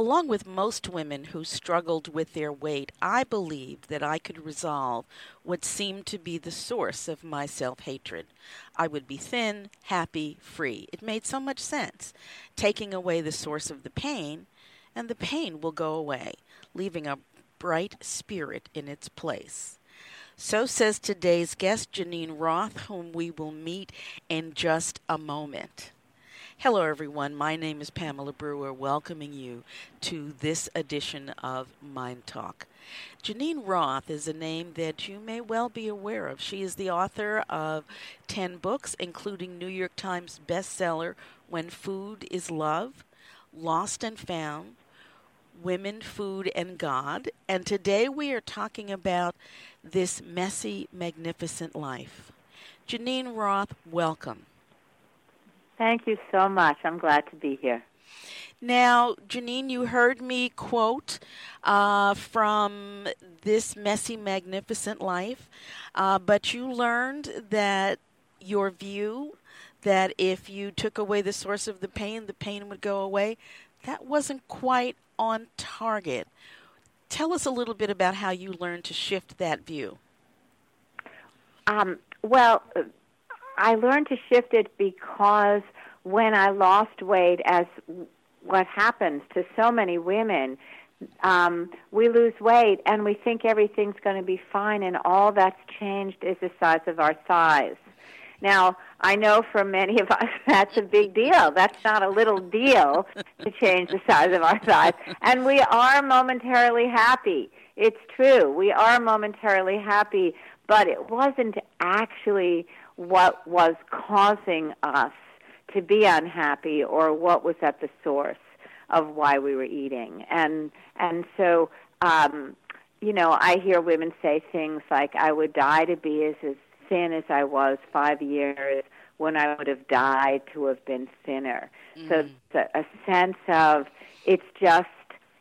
Along with most women who struggled with their weight, I believed that I could resolve what seemed to be the source of my self hatred. I would be thin, happy, free. It made so much sense. Taking away the source of the pain, and the pain will go away, leaving a bright spirit in its place. So says today's guest, Geneen Roth, whom we will meet in just a moment. Hello, everyone. My name is Pamela Brewer, welcoming you to this edition of Mind Talk. Geneen Roth is a name that you may well be aware of. She is the author of 10 books, including New York Times bestseller When Food is Love, Lost and Found, Women, Food, and God. And today we are talking about this messy, magnificent life. Geneen Roth, welcome. Thank you so much. I'm glad to be here. Now, Geneen, you heard me quote uh, from This Messy, Magnificent Life, uh, but you learned that your view that if you took away the source of the pain, the pain would go away, that wasn't quite on target. Tell us a little bit about how you learned to shift that view. Um, well, I learned to shift it because when I lost weight, as what happens to so many women, um, we lose weight and we think everything's going to be fine, and all that's changed is the size of our thighs. Now, I know for many of us that's a big deal. That's not a little deal to change the size of our thighs. And we are momentarily happy. It's true. We are momentarily happy, but it wasn't actually what was causing us to be unhappy or what was at the source of why we were eating. And and so um you know, I hear women say things like I would die to be as, as thin as I was 5 years when I would have died to have been thinner. Mm. So a, a sense of it's just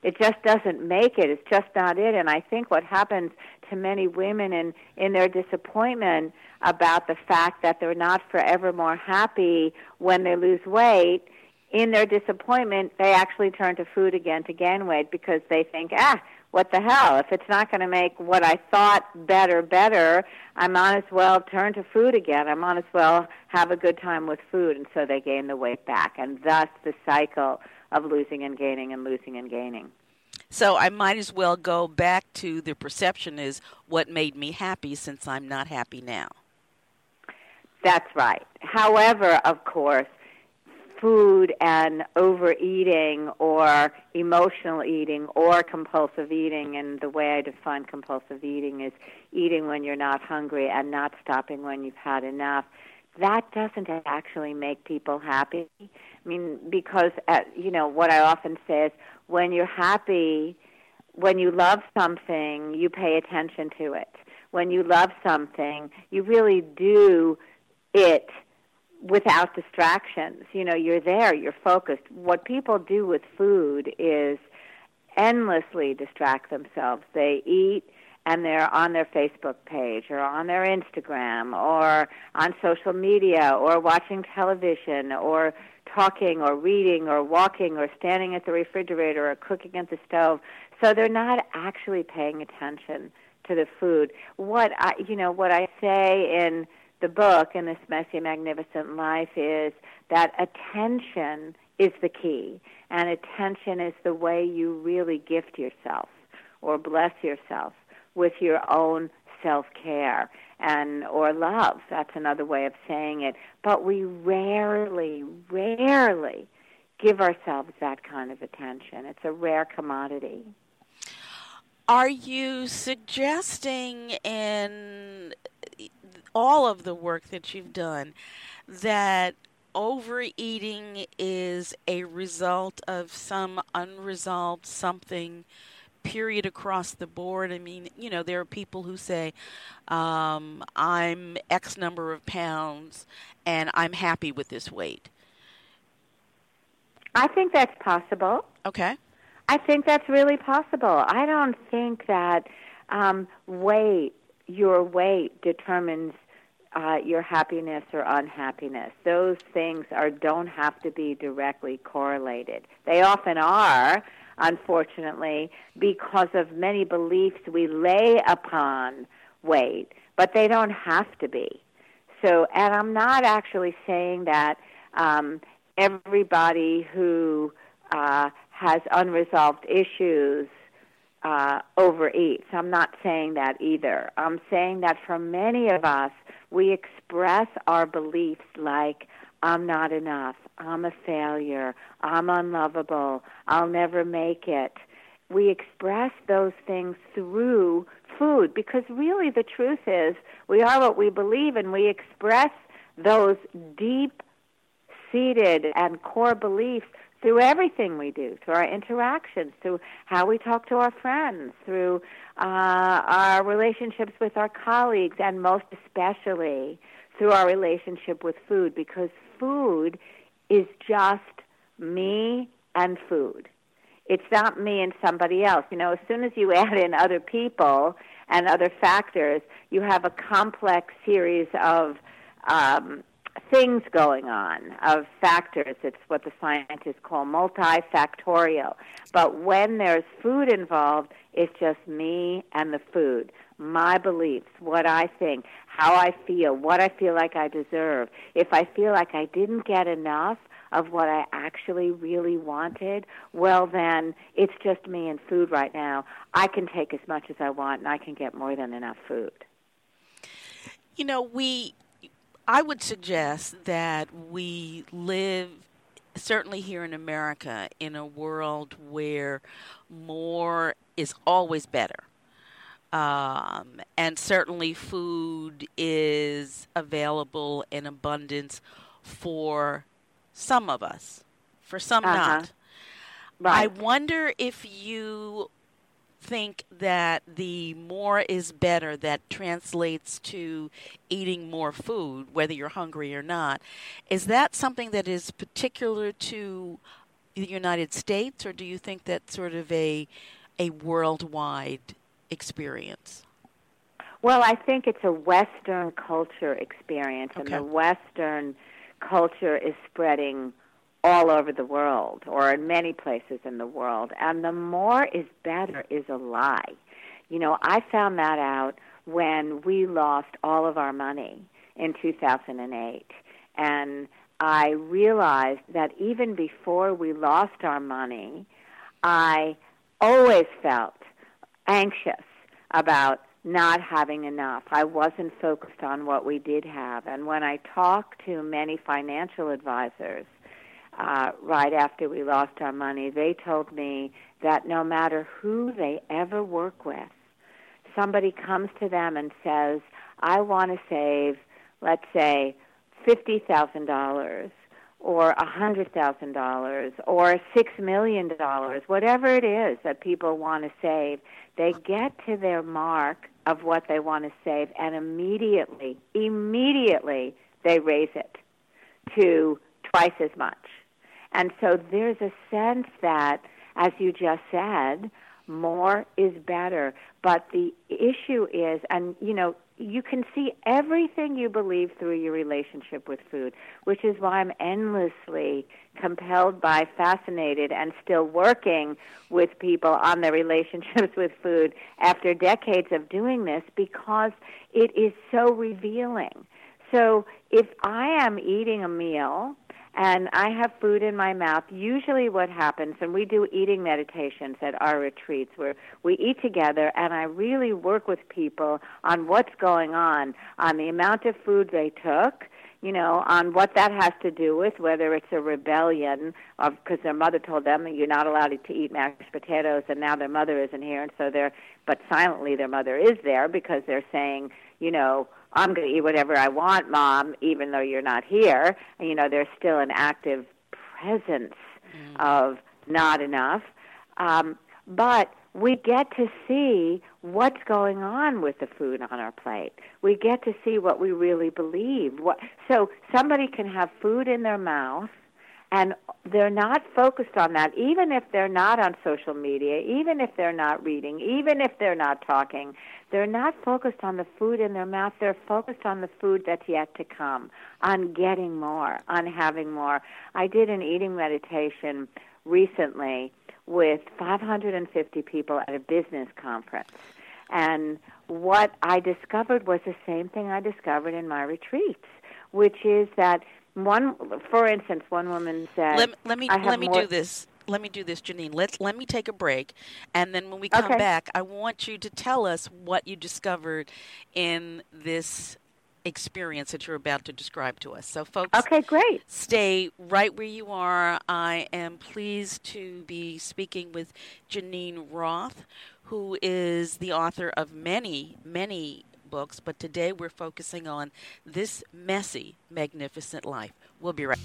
it just doesn't make it. It's just not it. And I think what happens to many women in in their disappointment about the fact that they're not forever more happy when they lose weight. In their disappointment they actually turn to food again to gain weight because they think ah what the hell? If it's not going to make what i thought better better i might as well turn to food again. I might as well have a good time with food. And so they gain the weight back. And thus the cycle of losing and gaining and losing and gaining so I might as well go back to the perception is what made me happy since I'm not happy now. That's right. However, of course, food and overeating or emotional eating or compulsive eating, and the way I define compulsive eating is eating when you're not hungry and not stopping when you've had enough. That doesn't actually make people happy. Mean, because, uh, you know, what I often say is, when you're happy, when you love something, you pay attention to it. When you love something, you really do it without distractions. You know, you're there, you're focused. What people do with food is endlessly distract themselves. They eat and they're on their Facebook page or on their Instagram or on social media or watching television or talking or reading or walking or standing at the refrigerator or cooking at the stove. So they're not actually paying attention to the food. What I, you know, what I say in the book in this messy, magnificent life is that attention is the key, and attention is the way you really gift yourself or bless yourself with your own self care and or love. That's another way of saying it. But we rarely, rarely give ourselves that kind of attention. It's a rare commodity. Are you suggesting in all of the work that you've done that overeating is a result of some unresolved something period across the board. I mean, you know, there are people who say, um, I'm X number of pounds and I'm happy with this weight. I think that's possible. Okay. I think that's really possible. I don't think that um, weight, your weight, determines uh, your happiness or unhappiness. Those things are don't have to be directly correlated. They often are, unfortunately, because of many beliefs we lay upon weight, but they don't have to be. So, and I'm not actually saying that um, everybody who uh, has unresolved issues uh, overeats. I'm not saying that either. I'm saying that for many of us, we express our beliefs like, I'm not enough, I'm a failure, I'm unlovable, I'll never make it. We express those things through food because really the truth is we are what we believe and we express those deep seated and core beliefs through everything we do, through our interactions, through how we talk to our friends, through uh, our relationships with our colleagues, and most especially through our relationship with food, because food is just me and food. It's not me and somebody else. You know, as soon as you add in other people and other factors, you have a complex series of um, things going on, of factors. It's what the scientists call multifactorial. But when there's food involved, it's just me and the food, my beliefs, what I think, how I feel, what I feel like I deserve. If I feel like I didn't get enough, of what I actually really wanted, well, then it's just me and food right now. I can take as much as I want and I can get more than enough food. You know, we I would suggest that we live, certainly here in America, in a world where more is always better. Um, and certainly food is available in abundance for some of us, for some uh-huh. not. Right. I wonder if you think that the more is better that translates to eating more food, whether you're hungry or not. Is that something that is particular to the United States, or do you think that's sort of a a worldwide experience? Well, I think it's a Western culture experience, okay. and the Western culture is spreading all over the world or in many places in the world. And the more is better is a lie. You know, I found that out when we lost all of our money in 2008. And I realized that even before we lost our money, I always felt anxious about not having enough. I wasn't focused on what we did have. And when I talked to many financial advisors, uh, right after we lost our money, they told me that no matter who they ever work with, somebody comes to them and says, I want to save, let's say, $50,000 or a $100,000 or $6 million, whatever it is that people want to save, they get to their mark of what they want to save and immediately, immediately they raise it to twice as much. And so there's a sense that, as you just said, more is better. But the issue is, and you know, you can see everything you believe through your relationship with food, which is why I'm endlessly compelled by, fascinated, and still working with people on their relationships with food after decades of doing this because it is so revealing. So if I am eating a meal and I have food in my mouth. Usually, what happens, and we do eating meditations at our retreats where we eat together, and I really work with people on what's going on, on the amount of food they took, you know, on what that has to do with whether it's a rebellion of because their mother told them you're not allowed to eat mashed potatoes, and now their mother isn't here, and so they're, but silently their mother is there because they're saying, you know, I'm going to eat whatever I want, mom, even though you're not here. And, you know, there's still an active presence mm. of not enough. Um, but we get to see what's going on with the food on our plate. We get to see what we really believe. What, so somebody can have food in their mouth and they're not focused on that. Even if they're not on social media even if they're not reading even if they're not talking they're not focused on the food in their mouth. They're focused on the food that's yet to come on getting more on having more. I did an eating meditation recently with 550 people at a business conference. And what I discovered was the same thing I discovered in my retreats, which is that one, for instance, one woman said, "Let, let me let me more- do this." Let me do this, Geneen. Let's let me take a break, and then when we come okay. back, I want you to tell us what you discovered in this experience that you're about to describe to us. So, folks, okay, great. Stay right where you are. I am pleased to be speaking with Geneen Roth, who is the author of many, many books, but today we're focusing on this messy, magnificent life. We'll be right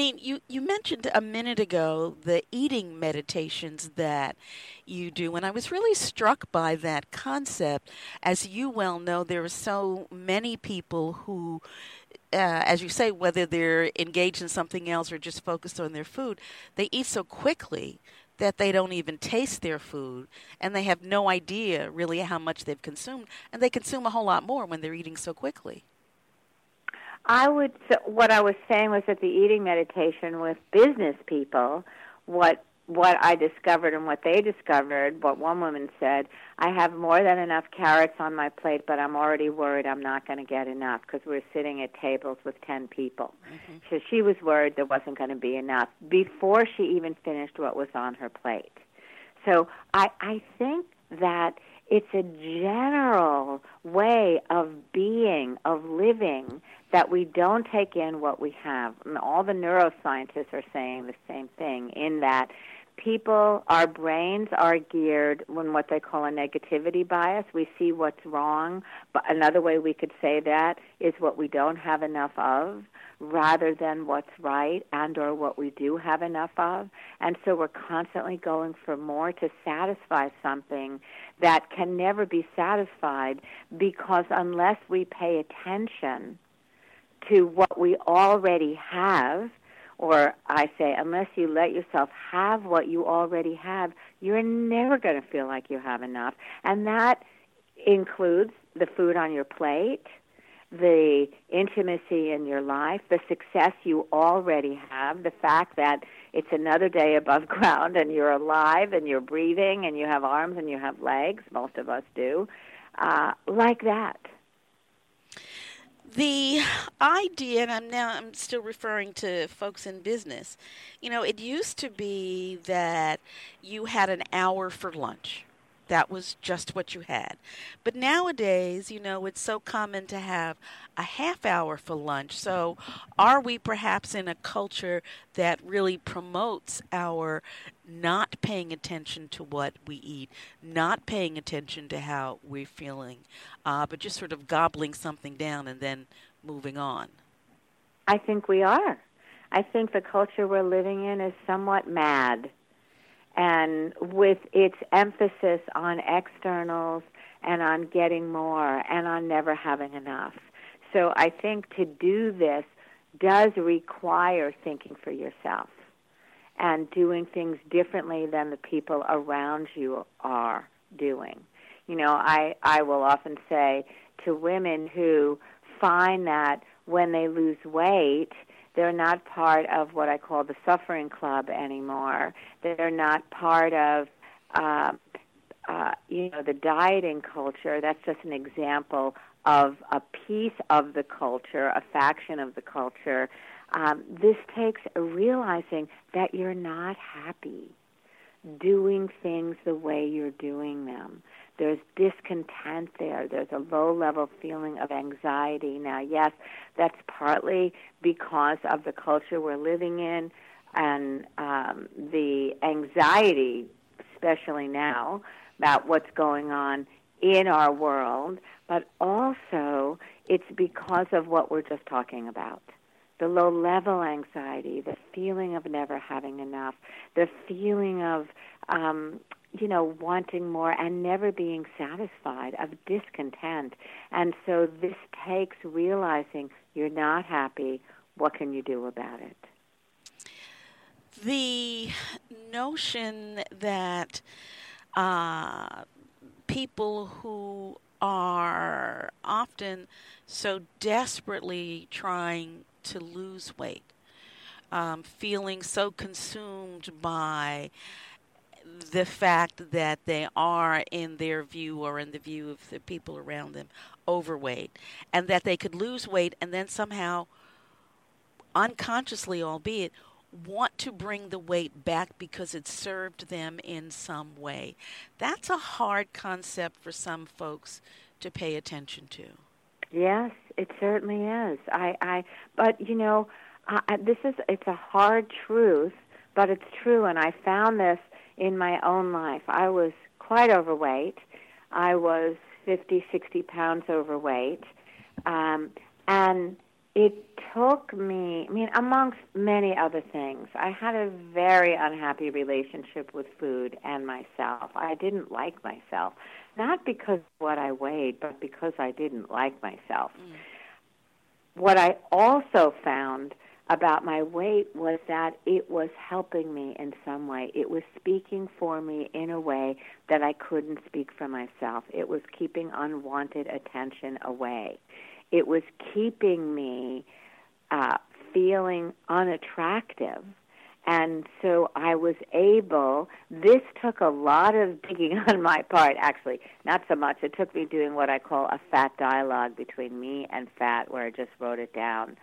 Geneen, you, you mentioned a minute ago the eating meditations that you do, and I was really struck by that concept. As you well know, there are so many people who, uh, as you say, whether they're engaged in something else or just focused on their food, they eat so quickly that they don't even taste their food and they have no idea really how much they've consumed, and they consume a whole lot more when they're eating so quickly. I would. What I was saying was that the eating meditation with business people, what what I discovered and what they discovered, what one woman said, I have more than enough carrots on my plate, but I'm already worried I'm not going to get enough because we're sitting at tables with 10 people. Mm-hmm. So she was worried there wasn't going to be enough before she even finished what was on her plate. So I, I think that it's a general way of being, of living, that we don't take in what we have. And all the neuroscientists are saying the same thing in that people, our brains are geared when what they call a negativity bias. We see what's wrong, but another way we could say that is what we don't have enough of rather than what's right and or what we do have enough of. And so we're constantly going for more to satisfy something that can never be satisfied because unless we pay attention to what we already have, or I say, unless you let yourself have what you already have, you're never going to feel like you have enough. And that includes the food on your plate, the intimacy in your life, the success you already have, the fact that it's another day above ground and you're alive and you're breathing and you have arms and you have legs, most of us do, uh, like that the idea and i'm now i'm still referring to folks in business you know it used to be that you had an hour for lunch that was just what you had. But nowadays, you know, it's so common to have a half hour for lunch. So, are we perhaps in a culture that really promotes our not paying attention to what we eat, not paying attention to how we're feeling, uh, but just sort of gobbling something down and then moving on? I think we are. I think the culture we're living in is somewhat mad and with its emphasis on externals and on getting more and on never having enough. So I think to do this does require thinking for yourself and doing things differently than the people around you are doing. You know, I, I will often say to women who find that when they lose weight, they're not part of what I call the suffering club anymore. They're not part of, uh, uh, you know, the dieting culture. That's just an example of a piece of the culture, a faction of the culture. Um, this takes realizing that you're not happy doing things the way you're doing them. There's discontent there. There's a low level feeling of anxiety. Now, yes, that's partly because of the culture we're living in and um, the anxiety, especially now, about what's going on in our world, but also it's because of what we're just talking about. the low level anxiety, the feeling of never having enough, the feeling of um, you know, wanting more and never being satisfied, of discontent. And so this takes realizing you're not happy. What can you do about it? The notion that uh, people who are often so desperately trying to lose weight, um, feeling so consumed by the fact that they are, in their view or in the view of the people around them, overweight, and that they could lose weight and then somehow, unconsciously albeit, want to bring the weight back because it served them in some way. That's a hard concept for some folks to pay attention to. Yes, it certainly is. I, I, but you know, uh, this is it's a hard truth, but it's true, and I found this in my own life. I was quite overweight. I was 50, 60 pounds overweight. Um, and it took me, I mean, amongst many other things, I had a very unhappy relationship with food and myself. I didn't like myself, not because of what I weighed, but because I didn't like myself. Mm. What I also found about my weight was that it was helping me in some way. It was speaking for me in a way that I couldn't speak for myself. It was keeping unwanted attention away. It was keeping me uh, feeling unattractive. And so I was able, this took a lot of digging on my part, actually, not so much. It took me doing what I call a fat dialogue between me and fat, where I just wrote it down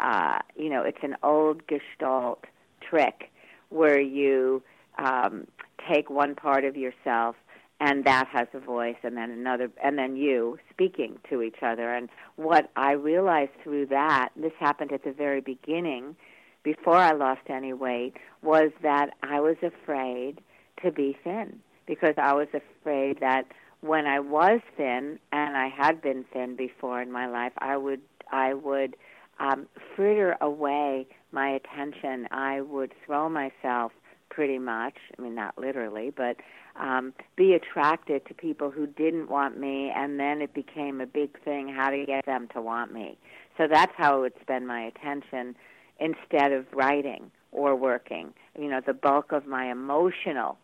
uh, you know, it's an old Gestalt trick where you um, take one part of yourself and that has a voice and then another and then you speaking to each other. And what i realized through that this happened at the very beginning before i lost any weight was that i was afraid to be thin because i was afraid that when i was thin and i had been thin before in my life i would i would um, fritter away my attention. I would throw myself pretty much, I mean, not literally, but um, be attracted to people who didn't want me, and then it became a big thing how to get them to want me. So that's how I would spend my attention instead of writing or working. You know, the bulk of my emotional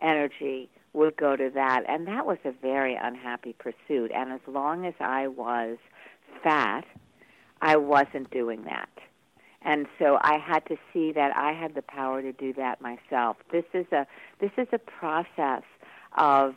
energy would go to that, and that was a very unhappy pursuit. And as long as I was fat, I wasn't doing that. And so I had to see that I had the power to do that myself. This is a this is a process of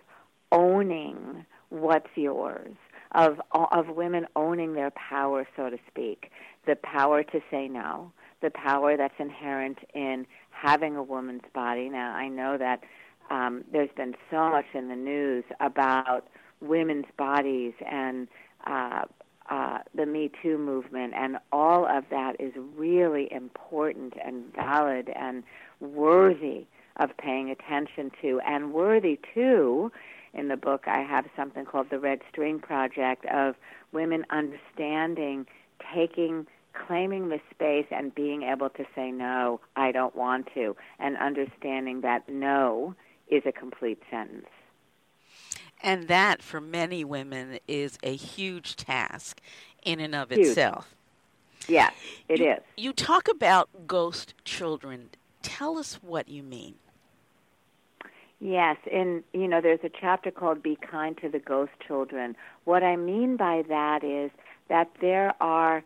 owning what's yours, of of women owning their power, so to speak, the power to say no, the power that's inherent in having a woman's body. Now I know that um, there's been so much in the news about women's bodies and uh, uh, the Me Too movement, and all of that is really important and valid and worthy of paying attention to, and worthy too. In the book, I have something called the Red String Project of women understanding, taking, claiming the space, and being able to say no, I don't want to, and understanding that no is a complete sentence. And that, for many women, is a huge task in and of huge. itself. Yes, it you, is. you talk about ghost children. Tell us what you mean. Yes, and you know, there's a chapter called "Be Kind to the Ghost Children." What I mean by that is that there are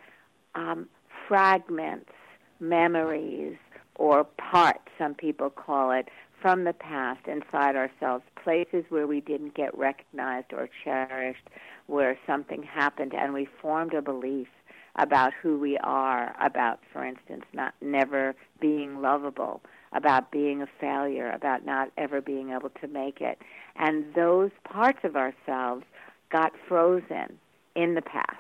um, fragments, memories, or parts, some people call it, from the past inside ourselves, places where we didn't get recognized or cherished, where something happened and we formed a belief about who we are, about, for instance, not never being lovable, about being a failure, about not ever being able to make it. And those parts of ourselves got frozen in the past.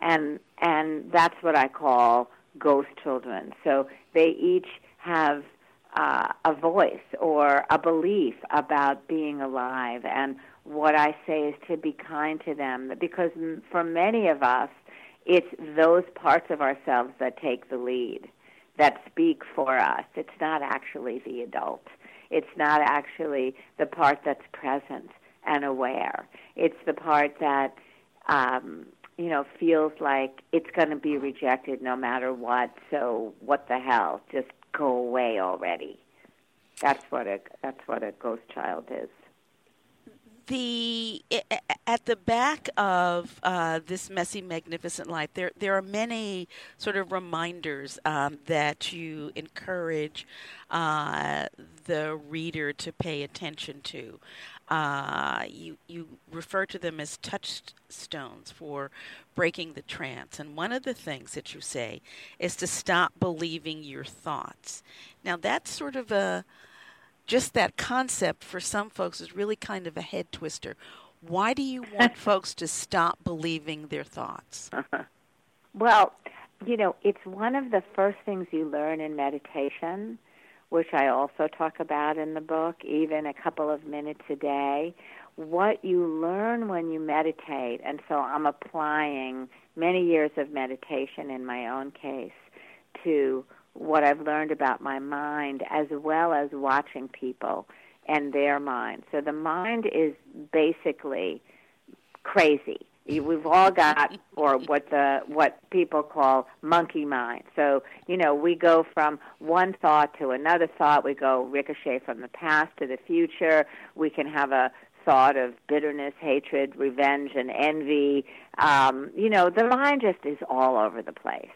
And and that's what I call ghost children. So they each have uh, a voice or a belief about being alive. And what I say is to be kind to them because for many of us, it's those parts of ourselves that take the lead, that speak for us. It's not actually the adult. It's not actually the part that's present and aware. It's the part that, um, you know, feels like it's going to be rejected no matter what. So what the hell? Just go away already. That's what a that's what a ghost child is the at the back of uh, this messy, magnificent life, there there are many sort of reminders um, that you encourage uh, the reader to pay attention to. Uh, you you refer to them as touchstones for breaking the trance, and one of the things that you say is to stop believing your thoughts. Now that's sort of a just that concept for some folks is really kind of a head twister. Why do you want folks to stop believing their thoughts? well, you know, it's one of the first things you learn in meditation, which I also talk about in the book, even a couple of minutes a day. What you learn when you meditate, and so I'm applying many years of meditation in my own case to what I've learned about my mind as well as watching people and their mind. So the mind is basically crazy. We've all got, or what the what people call monkey mind. So you know, we go from one thought to another thought. We go ricochet from the past to the future. We can have a thought of bitterness, hatred, revenge, and envy. Um, you know, the mind just is all over the place.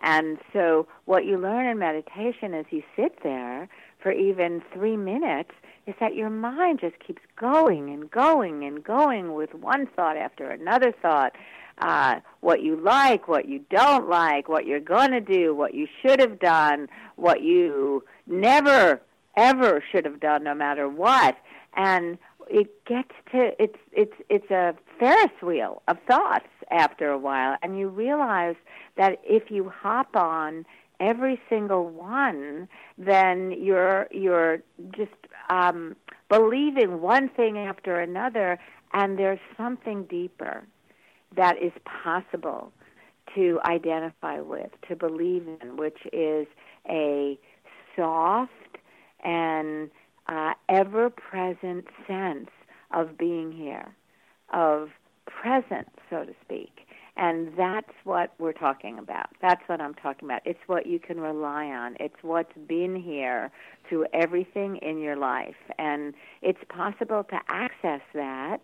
And so, what you learn in meditation is you sit there for even three minutes is that your mind just keeps going and going and going with one thought after another thought. Uh, what you like, what you don't like, what you're going to do, what you should have done, what you never, ever should have done, no matter what. And it gets to it's it's it's a Ferris wheel of thoughts after a while, and you realize that if you hop on every single one, then you're you're just um, believing one thing after another, and there's something deeper that is possible to identify with, to believe in, which is a soft and uh, ever present sense of being here, of present, so to speak. And that's what we're talking about. That's what I'm talking about. It's what you can rely on. It's what's been here through everything in your life. And it's possible to access that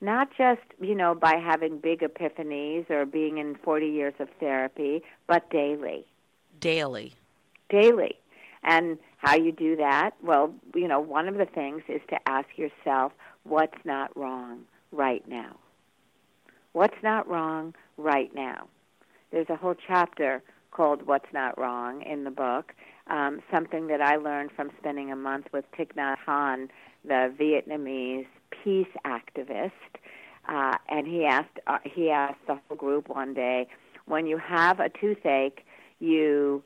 not just, you know, by having big epiphanies or being in 40 years of therapy, but daily. Daily. Daily. And how you do that? Well, you know, one of the things is to ask yourself what's not wrong right now. What's not wrong right now? There's a whole chapter called What's Not Wrong in the book. Um, something that I learned from spending a month with Thich Nhat Hanh, the Vietnamese peace activist. Uh, and he asked uh, he asked the whole group one day, when you have a toothache, you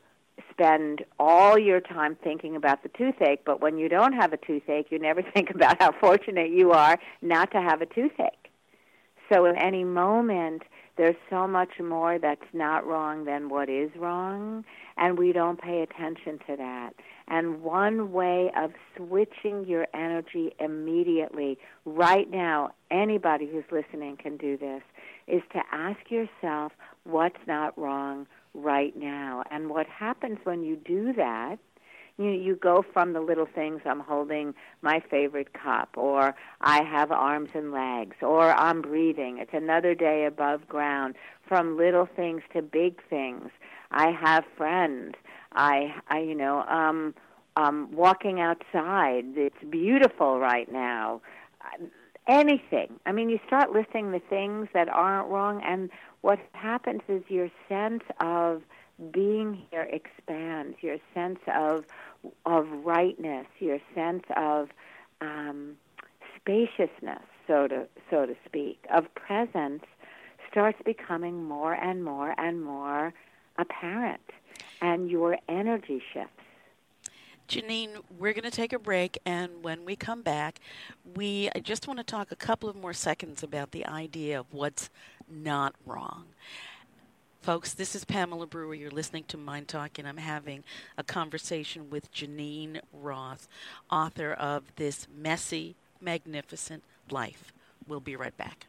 spend all your time thinking about the toothache, but when you don't have a toothache, you never think about how fortunate you are not to have a toothache. So, in any moment, there's so much more that's not wrong than what is wrong, and we don't pay attention to that. And one way of switching your energy immediately, right now, anybody who's listening can do this, is to ask yourself what's not wrong right now. And what happens when you do that, you you go from the little things I'm holding my favorite cup or I have arms and legs or I'm breathing. It's another day above ground from little things to big things. I have friends. I I you know um um walking outside. It's beautiful right now. Anything. I mean, you start listing the things that aren't wrong and what happens is your sense of being here expands, your sense of of rightness, your sense of um, spaciousness, so to so to speak, of presence, starts becoming more and more and more apparent, and your energy shifts. Geneen, we're going to take a break, and when we come back, we I just want to talk a couple of more seconds about the idea of what's not wrong. Folks, this is Pamela Brewer. You're listening to MyNDTALK, and I'm having a conversation with Geneen Roth, author of This Messy, Magnificent Life. We'll be right back.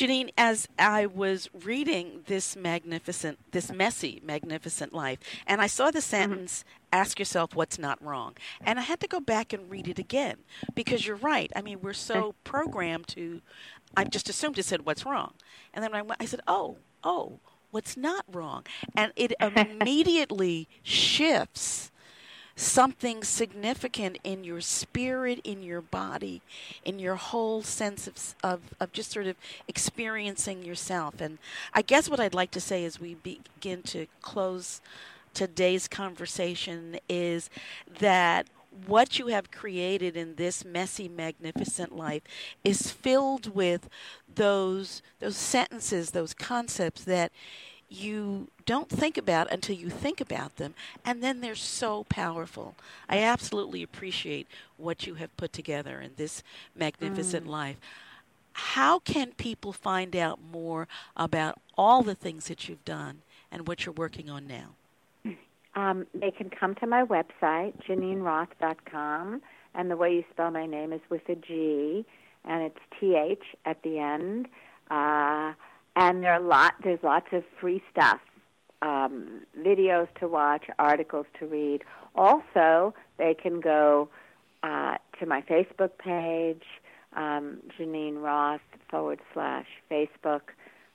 Geneen, as I was reading this magnificent, this messy, magnificent life, and I saw the mm-hmm. sentence, mm-hmm. ask yourself what's not wrong. And I had to go back and read it again because you're right. I mean, we're so programmed to, I just assumed it said what's wrong. And then I, went, I said, oh, oh, what's not wrong? And it immediately shifts something significant in your spirit, in your body, in your whole sense of, of, of just sort of experiencing yourself. And I guess what I'd like to say as we begin to close today's conversation is that what you have created in this messy magnificent life is filled with those those sentences those concepts that you don't think about until you think about them, and then they're so powerful. I absolutely appreciate what you have put together in this magnificent mm. life. How can people find out more about all the things that you've done and what you're working on now? Um, they can come to my website, GeneenRoth.com, and the way you spell my name is with a G, and it's TH at the end. Uh, and there are lot there's lots of free stuff um, videos to watch articles to read. Also they can go uh, to my facebook page um, geneen roth forward slash facebook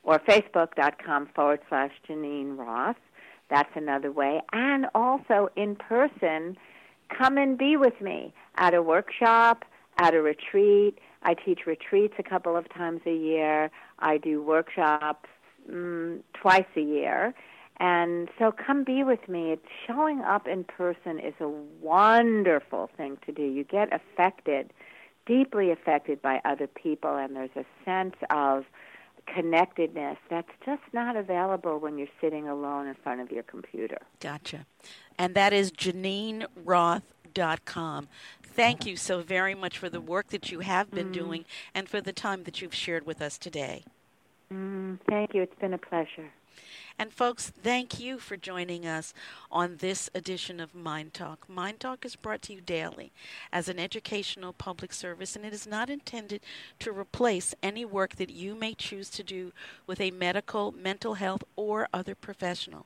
or facebook.com forward slash Geneen roth. That's another way. And also in person come and be with me at a workshop at a retreat I teach retreats a couple of times a year. I do workshops mm, twice a year. And so come be with me. Showing up in person is a wonderful thing to do. You get affected, deeply affected by other people, and there's a sense of connectedness that's just not available when you're sitting alone in front of your computer. Gotcha. And that is GeneenRoth.com. Thank you so very much for the work that you have been mm. doing and for the time that you've shared with us today. Mm, thank you. It's been a pleasure. And folks, thank you for joining us on this edition of MyNDTALK. Mind Talk is brought to you daily as an educational public service, and it is not intended to replace any work that you may choose to do with a medical, mental health, or other professional.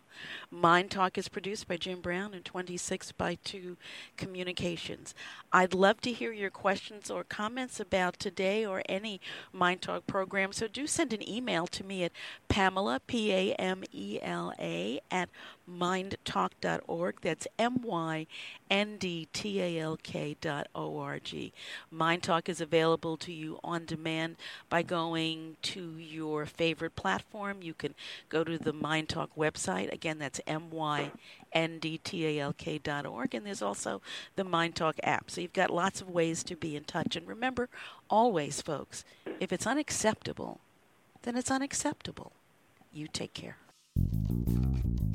MyNDTALK is produced by Jim Brown and 26 by 2 Communications. I'd love to hear your questions or comments about today or any MyNDTALK program, so do send an email to me at Pamela, P A M E E L A at myndtalk.org. That's M Y N D T A L K dot O R G. MyNDTALK is available to you on demand by going to your favorite platform. You can go to the MyNDTALK website. Again, that's M Y N D T A L K dot org. And there's also the MyNDTALK app. So you've got lots of ways to be in touch. And remember, always, folks, if it's unacceptable, then it's unacceptable. You take care. Thank you.